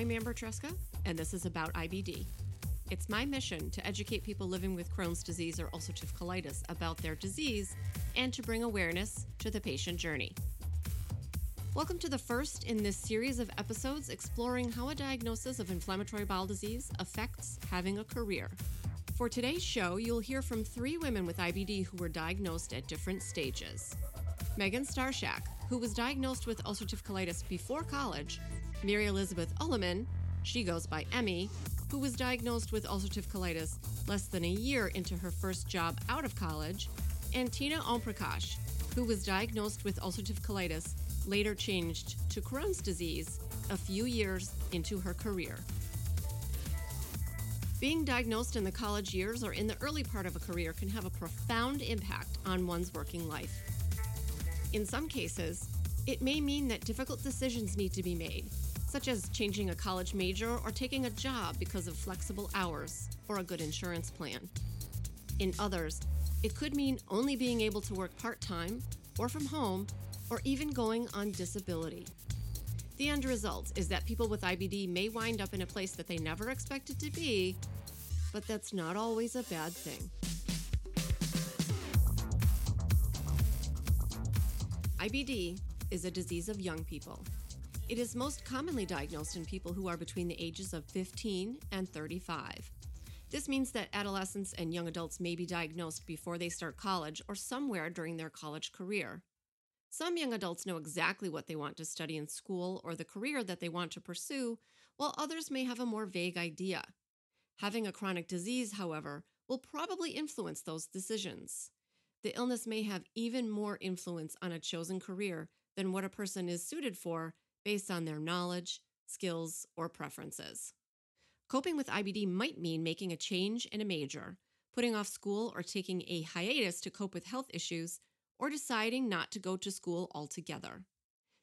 I'm Amber Tresca, and this is about IBD. It's my mission to educate people living with Crohn's disease or ulcerative colitis about their disease and to bring awareness to the patient journey. Welcome to the first in this series of episodes exploring how a diagnosis of inflammatory bowel disease affects having a career. For today's show, you'll hear from three women with IBD who were diagnosed at different stages. Megan Starshak, who was diagnosed with ulcerative colitis before college, Mary Elizabeth Ullman, she goes by Emmy, who was diagnosed with ulcerative colitis less than a year into her first job out of college, and Tina Omprakash, who was diagnosed with ulcerative colitis, later changed to Crohn's disease a few years into her career. Being diagnosed in the college years or in the early part of a career can have a profound impact on one's working life. In some cases, it may mean that difficult decisions need to be made, such as changing a college major or taking a job because of flexible hours or a good insurance plan. In others, it could mean only being able to work part time or from home or even going on disability. The end result is that people with IBD may wind up in a place that they never expected to be, but that's not always a bad thing. IBD is a disease of young people. It is most commonly diagnosed in people who are between the ages of 15 and 35. This means that adolescents and young adults may be diagnosed before they start college or somewhere during their college career. Some young adults know exactly what they want to study in school or the career that they want to pursue, while others may have a more vague idea. Having a chronic disease, however, will probably influence those decisions the illness may have even more influence on a chosen career than what a person is suited for based on their knowledge, skills, or preferences. Coping with IBD might mean making a change in a major, putting off school or taking a hiatus to cope with health issues, or deciding not to go to school altogether.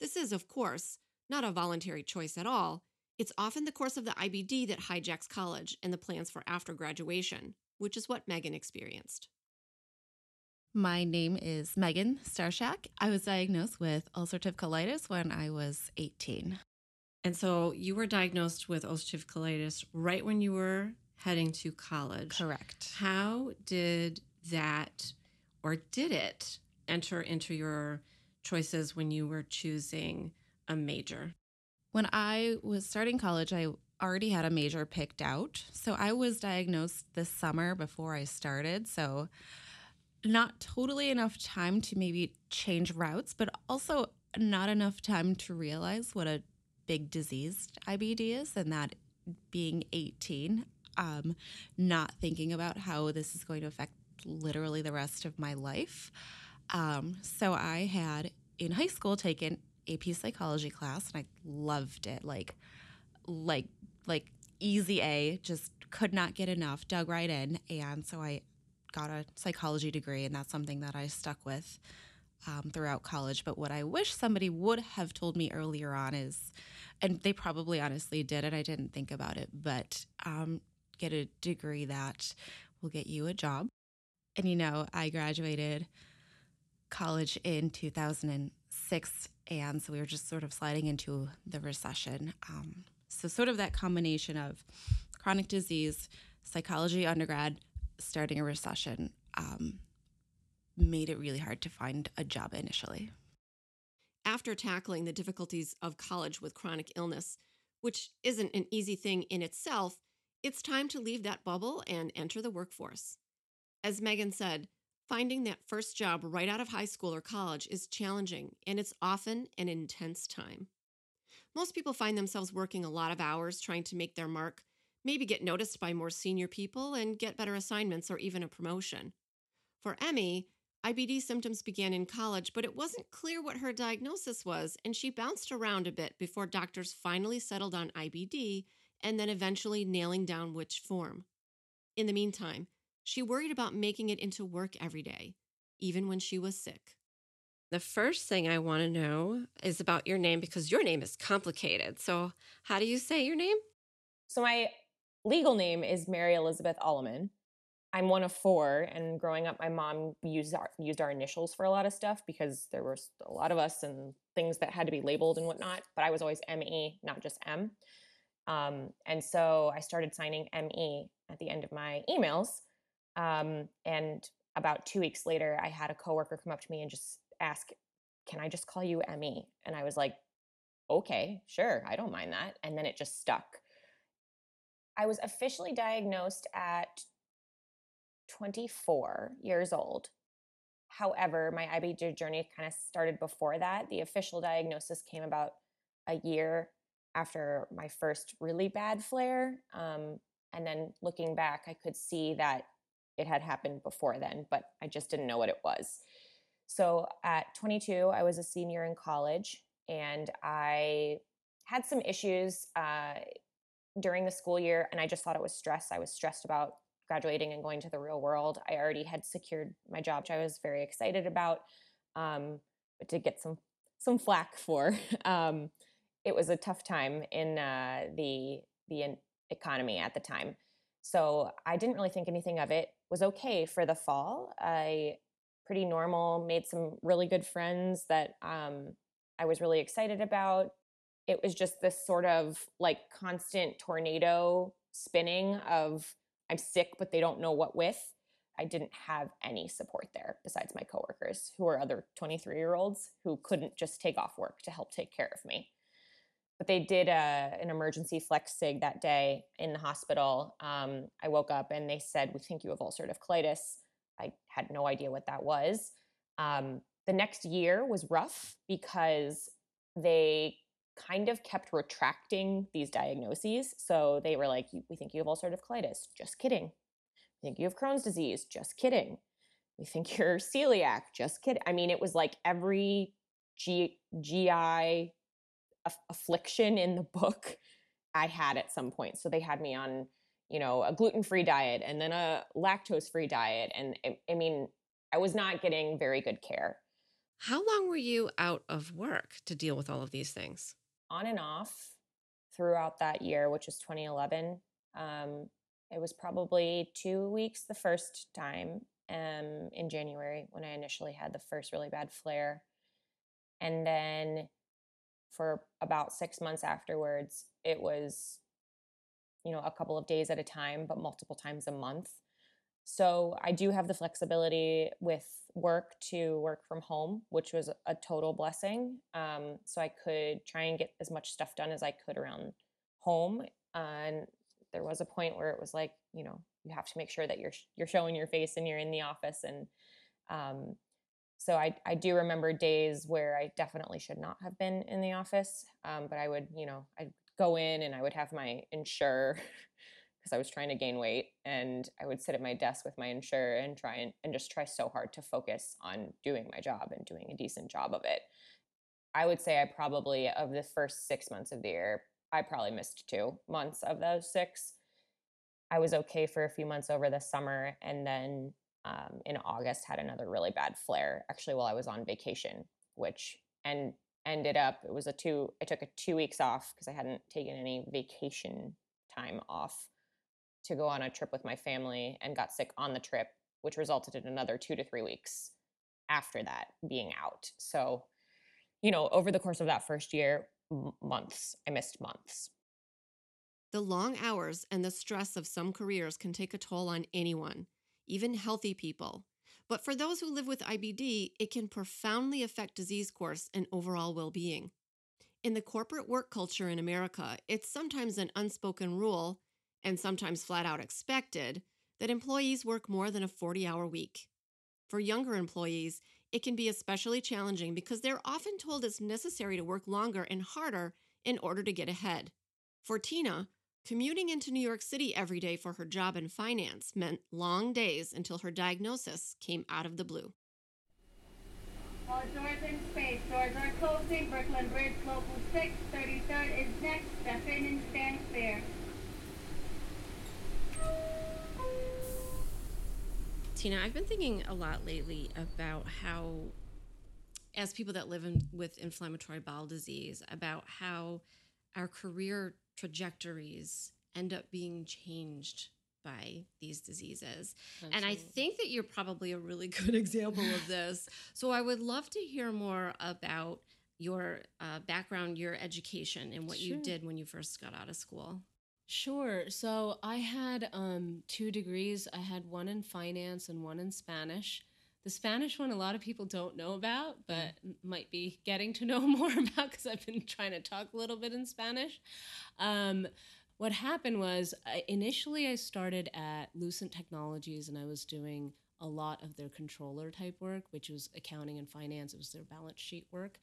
This is, of course, not a voluntary choice at all. It's often the course of the IBD that hijacks college and the plans for after graduation, which is what Megan experienced. My name is Megan Starshak. I was diagnosed with ulcerative colitis when I was 18. And so you were diagnosed with ulcerative colitis right when you were heading to college. Correct. How did that, or did it, enter into your choices when you were choosing a major? When I was starting college, I already had a major picked out. So I was diagnosed this summer before I started. So not totally enough time to maybe change routes, but also not enough time to realize what a big disease IBD is and that being 18, um, not thinking about how this is going to affect literally the rest of my life. Um, so I had in high school taken AP psychology class and I loved it. Like, like, like easy A, just could not get enough, dug right in. And so I got a psychology degree, and that's something that I stuck with um, throughout college. But what I wish somebody would have told me earlier on is, and they probably honestly did and I didn't think about it, but um, get a degree that will get you a job. And you know, I graduated college in 2006, and so we were just sort of sliding into the recession. Um, so, sort of that combination of chronic disease, psychology undergrad, starting a recession um, made it really hard to find a job initially. After tackling the difficulties of college with chronic illness, which isn't an easy thing in itself, it's time to leave that bubble and enter the workforce. As Megan said, finding that first job right out of high school or college is challenging, and it's often an intense time. Most people find themselves working a lot of hours trying to make their mark maybe get noticed by more senior people and get better assignments or even a promotion. For Emmy, IBD symptoms began in college, but it wasn't clear what her diagnosis was, and she bounced around a bit before doctors finally settled on IBD and then eventually nailing down which form. In the meantime, she worried about making it into work every day, even when she was sick. The first thing I want to know is about your name because your name is complicated. So, how do you say your name? So, my legal name is Mary Elizabeth Ulliman. I'm one of four, and growing up, my mom used our used our initials for a lot of stuff because there were a lot of us and things that had to be labeled and whatnot. But I was always M E, not just M. Um, and so I started signing ME at the end of my emails. Um, and about two weeks later, I had a coworker come up to me and just ask, Can I just call you ME? And I was like, Okay, sure, I don't mind that. And then it just stuck. I was officially diagnosed at 24 years old. However, my IBD journey kind of started before that. The official diagnosis came about a year after my first really bad flare. Um, and then looking back, I could see that it had happened before then, but I just didn't know what it was. So at 22, I was a senior in college and I had some issues uh, during the school year, and I just thought it was stress. I was stressed about graduating and going to the real world. I already had secured my job, which I was very excited about, um, but to get some some flack for. Um, it was a tough time in uh, the the economy at the time. So I didn't really think anything of it. Was okay for the fall. I pretty normal. Made some really good friends that um, I was really excited about. It was just this sort of like constant tornado spinning of I'm sick, but they don't know what with. I didn't have any support there besides my coworkers, who were other 23 year olds who couldn't just take off work to help take care of me but they did a, uh, an emergency flex sig that day in the hospital. Um, I woke up and they said, We think you have ulcerative colitis. I had no idea what that was. Um, the next year was rough because they kind of kept retracting these diagnoses. So they were like, We think you have ulcerative colitis. Just kidding. We think you have Crohn's disease. Just kidding. We think you're celiac. Just kidding. I mean, it was like every G- GI affliction in the book I had at some point. So they had me on, you know, a gluten free diet and then a lactose free diet. And I, I mean, I was not getting very good care. How long were you out of work to deal with all of these things? On and off throughout that year, which was 2011. Um, it was probably two weeks the first time um, in January when I initially had the first really bad flare. And then for about six months afterwards, it was, you know, a couple of days at a time, but multiple times a month. So I do have the flexibility with work to work from home, which was a total blessing. Um, so I could try and get as much stuff done as I could around home. and there was a point where it was like, you know, you have to make sure that you're you're showing your face and you're in the office and um, so I, I do remember days where I definitely should not have been in the office. Um, but I would, you know, I'd go in and I would have my Ensure because I was trying to gain weight. And I would sit at my desk with my Ensure and try and, and just try so hard to focus on doing my job and doing a decent job of it. I would say I probably, of the first six months of the year, I probably missed two months of those six. I was okay for a few months over the summer. And then um, in August had another really bad flare actually while I was on vacation, which and ended up it was a two I took a two weeks off because I hadn't taken any vacation time off to go on a trip with my family and got sick on the trip, which resulted in another two to three weeks after that being out. So, you know, over the course of that first year, m- months, I missed months. The long hours and the stress of some careers can take a toll on anyone even healthy people. But for those who live with IBD, it can profoundly affect disease course and overall well being. In the corporate work culture in America, it's sometimes an unspoken rule, and sometimes flat out expected, that employees work more than a 40 hour week. For younger employees, it can be especially challenging because they're often told it's necessary to work longer and harder in order to get ahead. For Tina, Commuting into New York City every day for her job in finance meant long days until her diagnosis came out of the blue. Doors in space. Doors are closing. Brooklyn Bridge, Local 6, 33rd is next. Step in and stand clear. Tina, I've been thinking a lot lately about how, as people that live in, with inflammatory bowel disease, about how our career trajectories end up being changed by these diseases. Absolutely. And I think that you're probably a really good example of this. So I would love to hear more about your uh, background, your education, and what you did when you first got out of school. Sure. So I had um, two degrees. I had one in finance and one in Spanish. The Spanish one, a lot of people don't know about, but m- might be getting to know more about because I've been trying to talk a little bit in Spanish. Um, what happened was I, initially I started at Lucent Technologies and I was doing a lot of their controller type work, which was accounting and finance. It was their balance sheet work.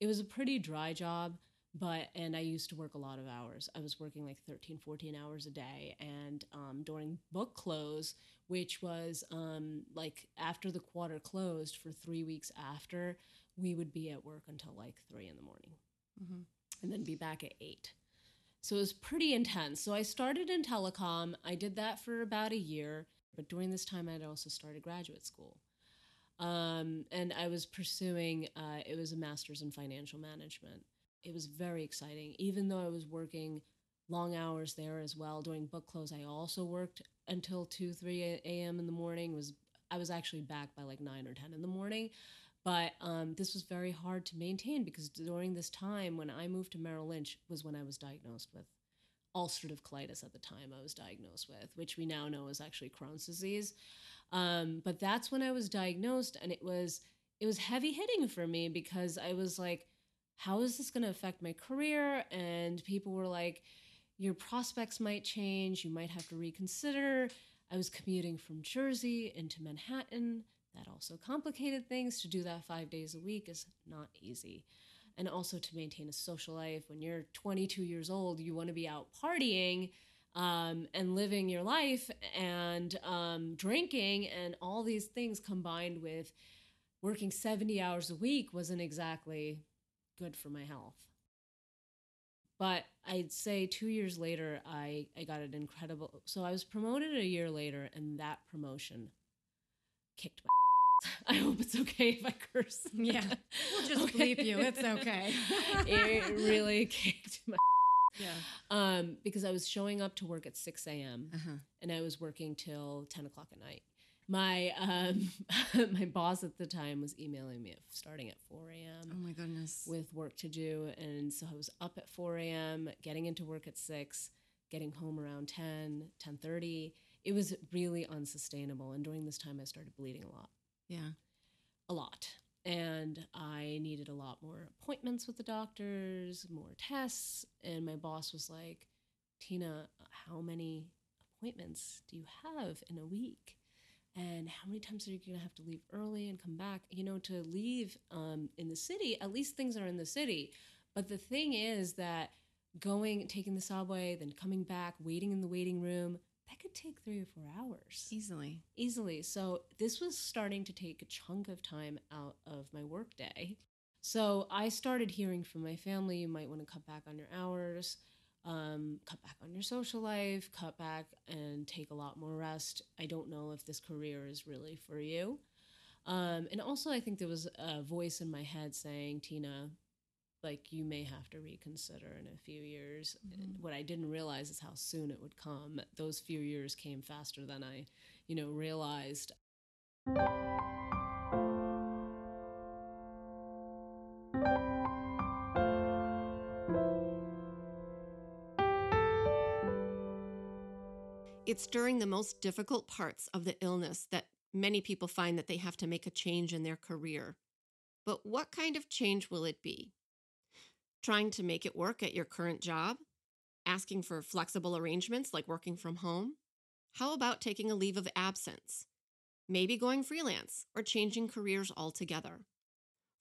It was a pretty dry job but and i used to work a lot of hours. I was working like 13 14 hours a day and um, during book close which was um, like after the quarter closed for three weeks after we would be at work until like three in the morning. Mhm. and then be back at eight. So it was pretty intense. So i started in telecom. I did that for about a year but during this time i'd also started graduate school. Um, and i was pursuing uh, it was a master's in financial management it was very exciting. Even though I was working long hours there as well during book close, I also worked until two, three a.m. in the morning. Was I was actually back by like nine or ten in the morning, but um, this was very hard to maintain because during this time when I moved to Merrill Lynch was when I was diagnosed with ulcerative colitis at the time I was diagnosed with, which we now know is actually Crohn's disease. Um, but that's when I was diagnosed, and it was it was heavy hitting for me because I was like, how is this going to affect my career? And people were like, your prospects might change. You might have to reconsider. I was commuting from Jersey into Manhattan. That also complicated things. To do that five days a week is not easy. And also to maintain a social life. When you're 22 years old, you want to be out partying um, and living your life and um, drinking, and all these things combined with working 70 hours a week wasn't exactly good for my health. But I'd say two years later, I, I got an incredible. So I was promoted a year later, and that promotion kicked my. I hope it's okay if I curse. Yeah, we'll just bleep you. It's okay. it really kicked my. Yeah. Um, because I was showing up to work at 6 a.m. Uh-huh. and I was working till 10 o'clock at night. My um, my boss at the time was emailing me at, starting at 4 a.m. Oh my goodness. with work to do, and so I was up at 4 a.m., getting into work at 6, getting home around 10, 10:30. It was really unsustainable, and during this time, I started bleeding a lot yeah. a lot. And I needed a lot more appointments with the doctors, more tests. And my boss was like, Tina, how many appointments do you have in a week? And how many times are you going to have to leave early and come back? You know, to leave um, in the city, at least things are in the city. But the thing is that going, taking the subway, then coming back, waiting in the waiting room, that could take three or four hours Easily. easily. So this was starting to take a chunk of time out of my workday. So I started hearing from my family, you might want to cut back on your hours, um, cut back on your social life, cut back and take a lot more rest. I don't know if this career is really for you. Um, and also, I think there was a voice in my head saying, Tina, like you may have to reconsider in a few years. And what I didn't realize is how soon it would come. Those few years came faster than I, you know, realized. It's during the most difficult parts of the illness that many people find that they have to make a change in their career. But what kind of change will it be? Trying to make it work at your current job? Asking for flexible arrangements like working from home? How about taking a leave of absence? Maybe going freelance or changing careers altogether.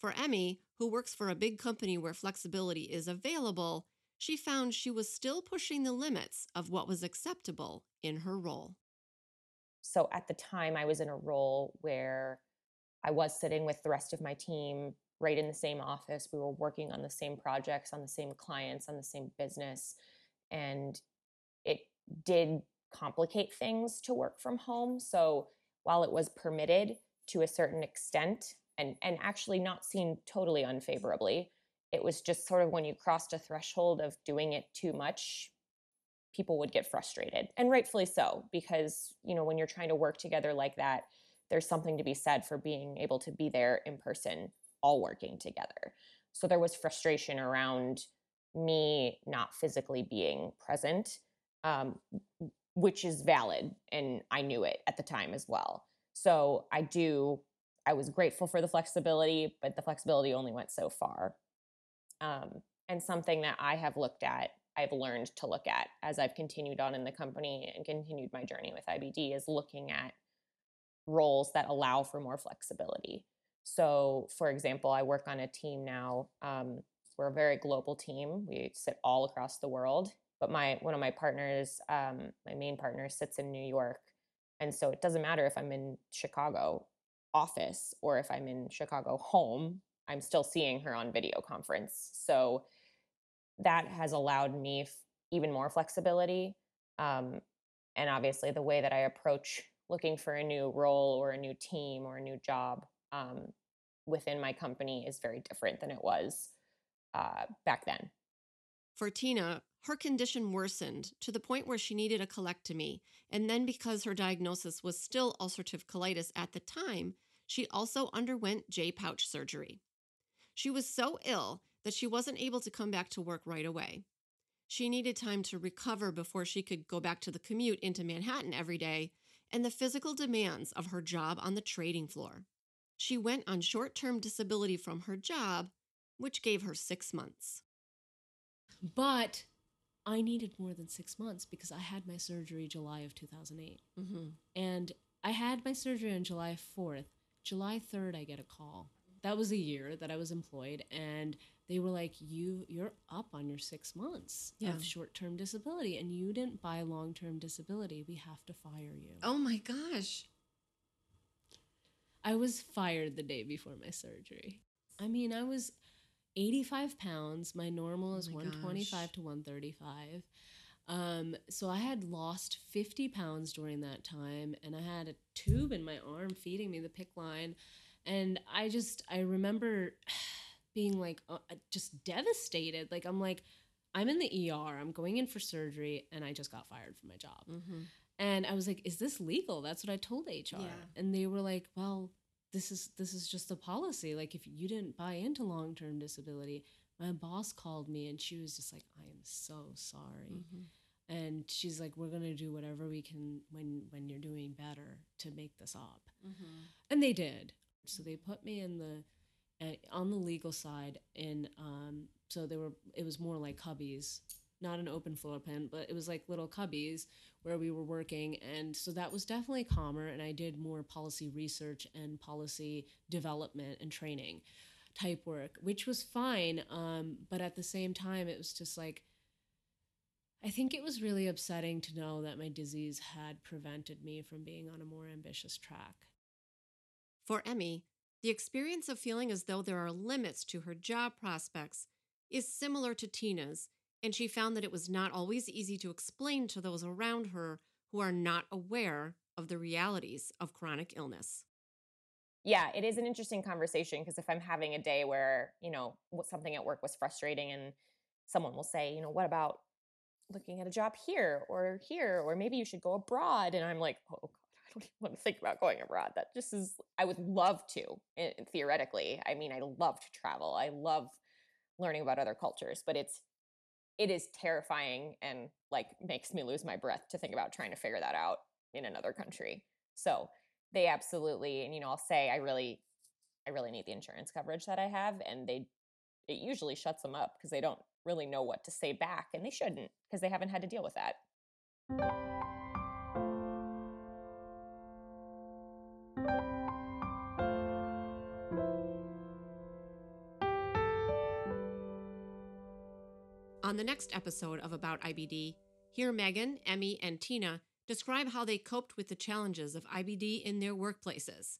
For Emmy, who works for a big company where flexibility is available, she found she was still pushing the limits of what was acceptable in her role. So at the time, I was in a role where I was sitting with the rest of my team right in the same office. We were working on the same projects, on the same clients, on the same business. And it did complicate things to work from home. So while it was permitted to a certain extent and, and actually not seen totally unfavorably, it was just sort of when you crossed a threshold of doing it too much, people would get frustrated and rightfully so because you know when you're trying to work together like that there's something to be said for being able to be there in person all working together So there was frustration around me not physically being present, um, which is valid. And I knew it at the time as well. So I do, I was grateful for the flexibility, but the flexibility only went so far. Um, and something that I have looked at, I've learned to look at as I've continued on in the company and continued my journey with IBD is looking at roles that allow for more flexibility. So, for example, I work on a team now. Um, we're a very global team. We sit all across the world. But my one of my partners, um, my main partner, sits in New York, and so it doesn't matter if I'm in Chicago office or if I'm in Chicago home. I'm still seeing her on video conference. So that has allowed me f- even more flexibility. Um, and obviously, the way that I approach looking for a new role or a new team or a new job um, within my company is very different than it was uh, back then. For Tina, her condition worsened to the point where she needed a colectomy. And then, because her diagnosis was still ulcerative colitis at the time, she also underwent J pouch surgery. She was so ill that she wasn't able to come back to work right away. She needed time to recover before she could go back to the commute into Manhattan every day and the physical demands of her job on the trading floor. She went on short term disability from her job, which gave her six months. But I needed more than six months because I had my surgery July of 2008. Mm-hmm. And I had my surgery on July 4th. July 3rd, I get a call. That was a year that I was employed, and they were like, "You, you're up on your six months Yeah. of short-term disability, and you didn't buy long-term disability. We have to fire you." Oh my gosh. I was fired the day before my surgery. I mean, I was 85 pounds. My normal Oh is my 125 gosh. to 135. Um, so I had lost 50 pounds during that time, and I had a tube in my arm feeding me the PICC line. And I just, I remember being like, uh, just devastated. Like, I'm like, I'm in the ER, I'm going in for surgery, and I just got fired from my job. Mm-hmm. And I was like, "Is this legal?" That's what I told HR. Yeah. And they were like, "Well, this is this is just a policy. Like if you didn't buy into long-term disability." My boss called me and she was just like, "I am so sorry." Mm-hmm. And she's like, "We're going to do whatever we can when when you're doing better to make this up." Mm-hmm. And they did. So they put me in the uh, on the legal side in um so they were it was more like cubbies not an open floor plan but it was like little cubbies where we were working. And so that was definitely calmer and i did more policy research and policy development and training type work which was fine um, but at the same time it was just like i think it was really upsetting to know that my disease had prevented me from being on a more ambitious track For Emmy, the experience of feeling as though there are limits to her job prospects is similar to Tina's, and she found that it was not always easy to explain to those around her who are not aware of the realities of chronic illness. yeah, it is an interesting conversation because if I'm having a day where, you know, something at work was frustrating and someone will say, you know, what about looking at a job here or here, or maybe you should go abroad. And I'm like, oh Want to think about going abroad. That just is, I would love to, eh, theoretically. I mean, I love to travel. I love learning about other cultures, but it's, it is terrifying and like makes me lose my breath to think about trying to figure that out in another country. So they absolutely, and you know, I'll say I really, I really need the insurance coverage that I have, and they, it usually shuts them up because they don't really know what to say back, and they shouldn't because they haven't had to deal with that. On the next episode of About IBD, hear Megan, Emmy, and Tina describe how they coped with the challenges of IBD in their workplaces.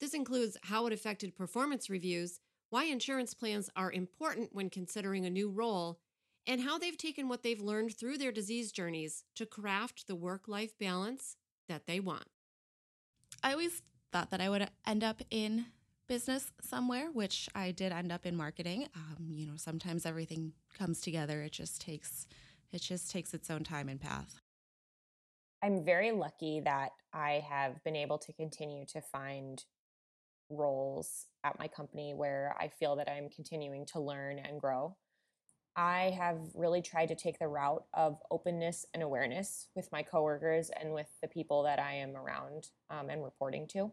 This includes how it affected performance reviews, why insurance plans are important when considering a new role, and how they've taken what they've learned through their disease journeys to craft the work life balance that they want. I always thought that I would end up in business somewhere, which I did end up in marketing. Um, you know, sometimes everything comes together. It just takes it just takes its own time and path. I'm very lucky that I have been able to continue to find roles at my company where I feel that I'm continuing to learn and grow. I have really tried to take the route of openness and awareness with my coworkers and with the people that I am around um, and reporting to.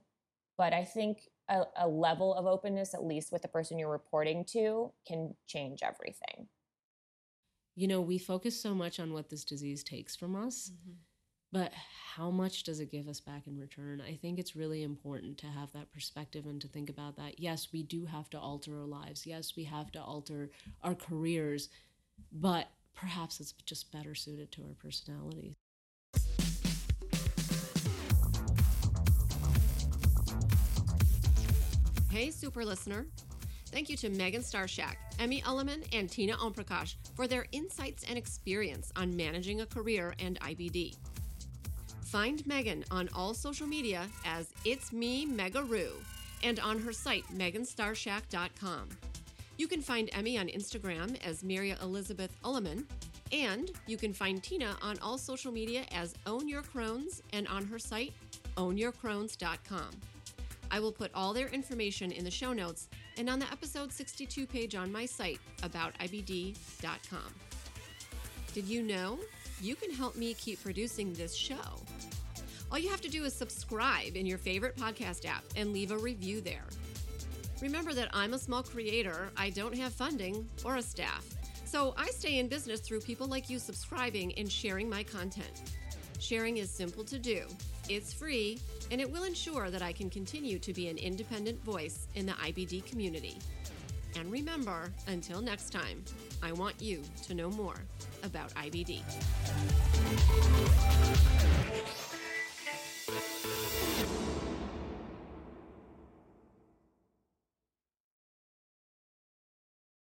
But I think a, a level of openness, at least with the person you're reporting to, can change everything. You know, we focus so much on what this disease takes from us, Mm-hmm. but how much does it give us back in return? I think it's really important to have that perspective and to think about that. Yes, we do have to alter our lives. Yes, we have to alter our careers, but perhaps it's just better suited to our personalities. Hey, super listener. Thank you to Megan Starshak, Emmy Ulliman, and Tina Omprakash for their insights and experience on managing a career and IBD. Find Megan on all social media as It's Me Megaroo and on her site, meganstarshak.com. You can find Emmy on Instagram as Maria Elizabeth Ulliman, and you can find Tina on all social media as Own Your Crohn's and on her site, ownyourcrohns.com. I will put all their information in the show notes and on the episode 62 page on my site, aboutibd.com. Did you know you can help me keep producing this show? All you have to do is subscribe in your favorite podcast app and leave a review there. Remember that I'm a small creator, I don't have funding or a staff. So I stay in business through people like you subscribing and sharing my content. Sharing is simple to do, it's free, and it will ensure that I can continue to be an independent voice in the IBD community. And remember, until next time, I want you to know more about IBD.